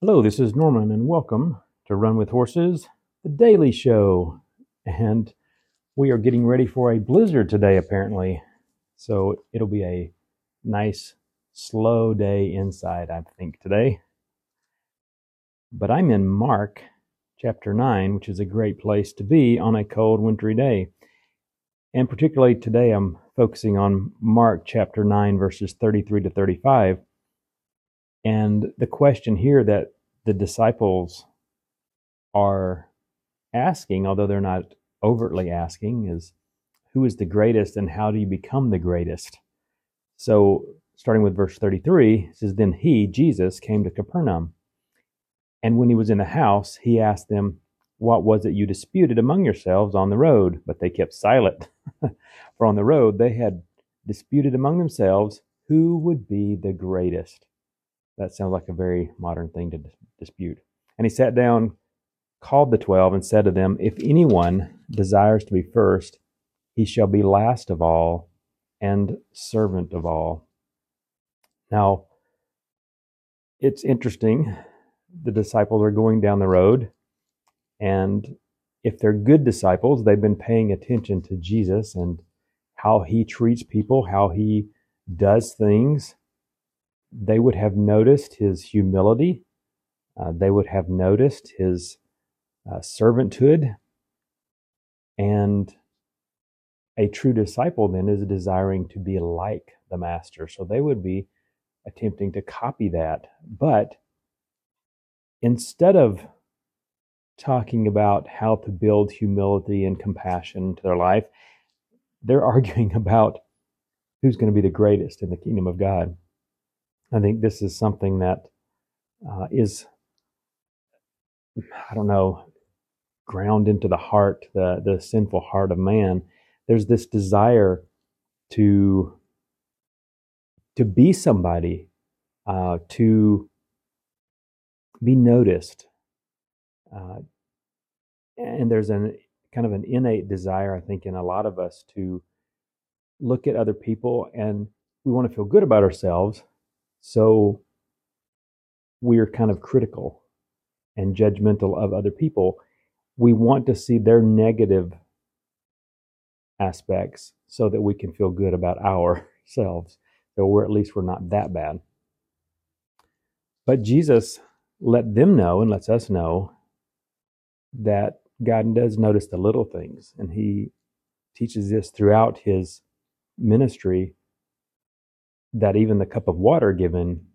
Hello, this is Norman, and welcome to Run with Horses, the daily show. And we are getting ready for a blizzard today, apparently. So it'll be a nice, slow day inside, I think, today. But I'm in Mark chapter 9, which is a great place to be on a cold, wintry day. And particularly today, I'm focusing on Mark chapter 9, verses 33 to 35 and the question here that the disciples are asking, although they're not overtly asking, is who is the greatest and how do you become the greatest? So, starting with verse 33, it says, Then he, Jesus, came to Capernaum. And when he was in the house, he asked them, What was it you disputed among yourselves on the road? But they kept silent. For on the road they had disputed among themselves who would be the greatest. That sounds like a very modern thing to dispute. And he sat down, called the twelve, and said to them, If anyone desires to be first, he shall be last of all and servant of all. Now, it's interesting. The disciples are going down the road, and if they're good disciples, they've been paying attention to Jesus and how he treats people, how he does things they would have noticed his humility. Uh, they would have noticed his uh, servanthood. And a true disciple then is desiring to be like the master. So they would be attempting to copy that. But instead of talking about how to build humility and compassion into their life, they're arguing about who's going to be the greatest in the kingdom of God. I think this is something that uh, is, I don't know, ground into the heart, the the sinful heart of man. There's this desire to to be somebody, uh, to be noticed, uh, and there's an kind of an innate desire, I think, in a lot of us to look at other people and we want to feel good about ourselves so we're kind of critical and judgmental of other people. We want to see their negative aspects so that we can feel good about ourselves. So we're at least we're not that bad. But Jesus let them know and lets us know that God does notice the little things, and He teaches this throughout His ministry that even the cup of water given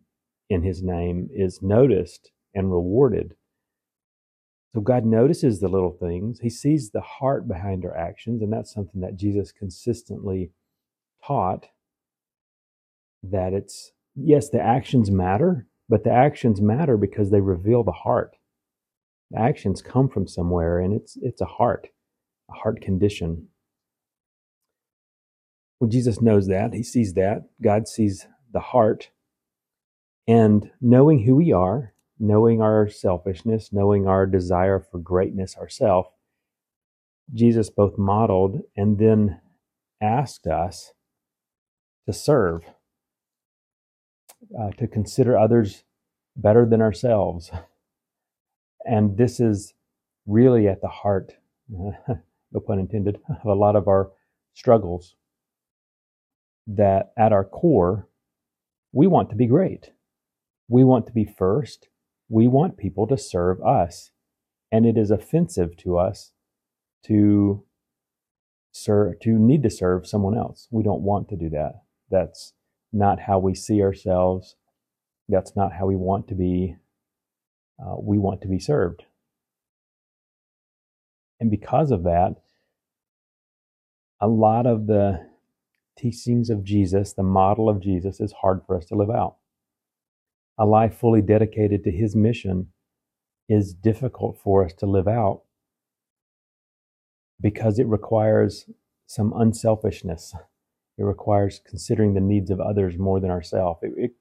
in his name is noticed and rewarded. So God notices the little things. He sees the heart behind our actions, and that's something that Jesus consistently taught that it's yes, the actions matter, but the actions matter because they reveal the heart. The actions come from somewhere and it's it's a heart, a heart condition. Well, Jesus knows that. He sees that. God sees the heart. And knowing who we are, knowing our selfishness, knowing our desire for greatness ourselves, Jesus both modeled and then asked us to serve, uh, to consider others better than ourselves. And this is really at the heart, no pun intended, of a lot of our struggles that at our core, we want to be great. We want to be first. We want people to serve us. And it is offensive to us to serve, to need to serve someone else. We don't want to do that. That's not how we see ourselves. That's not how we want to be. Uh, we want to be served. And because of that, a lot of the teachings of Jesus, the model of Jesus, is hard for us to live out. A life fully dedicated to his mission is difficult for us to live out because it requires some unselfishness. It requires considering the needs of others more than ourselves. It, it,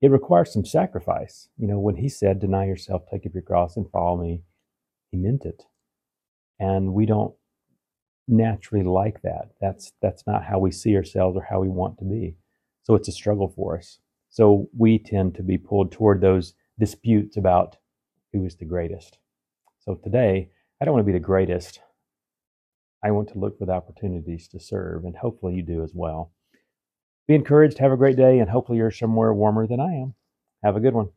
it requires some sacrifice. You know, when he said, Deny yourself, take up your cross, and follow me, he meant it. And we don't naturally like that. That's that's not how we see ourselves or how we want to be. So it's a struggle for us. So we tend to be pulled toward those disputes about who is the greatest. So today, I don't want to be the greatest. I want to look for the opportunities to serve, and hopefully you do as well. Be encouraged. Have a great day, and hopefully you're somewhere warmer than I am. Have a good one.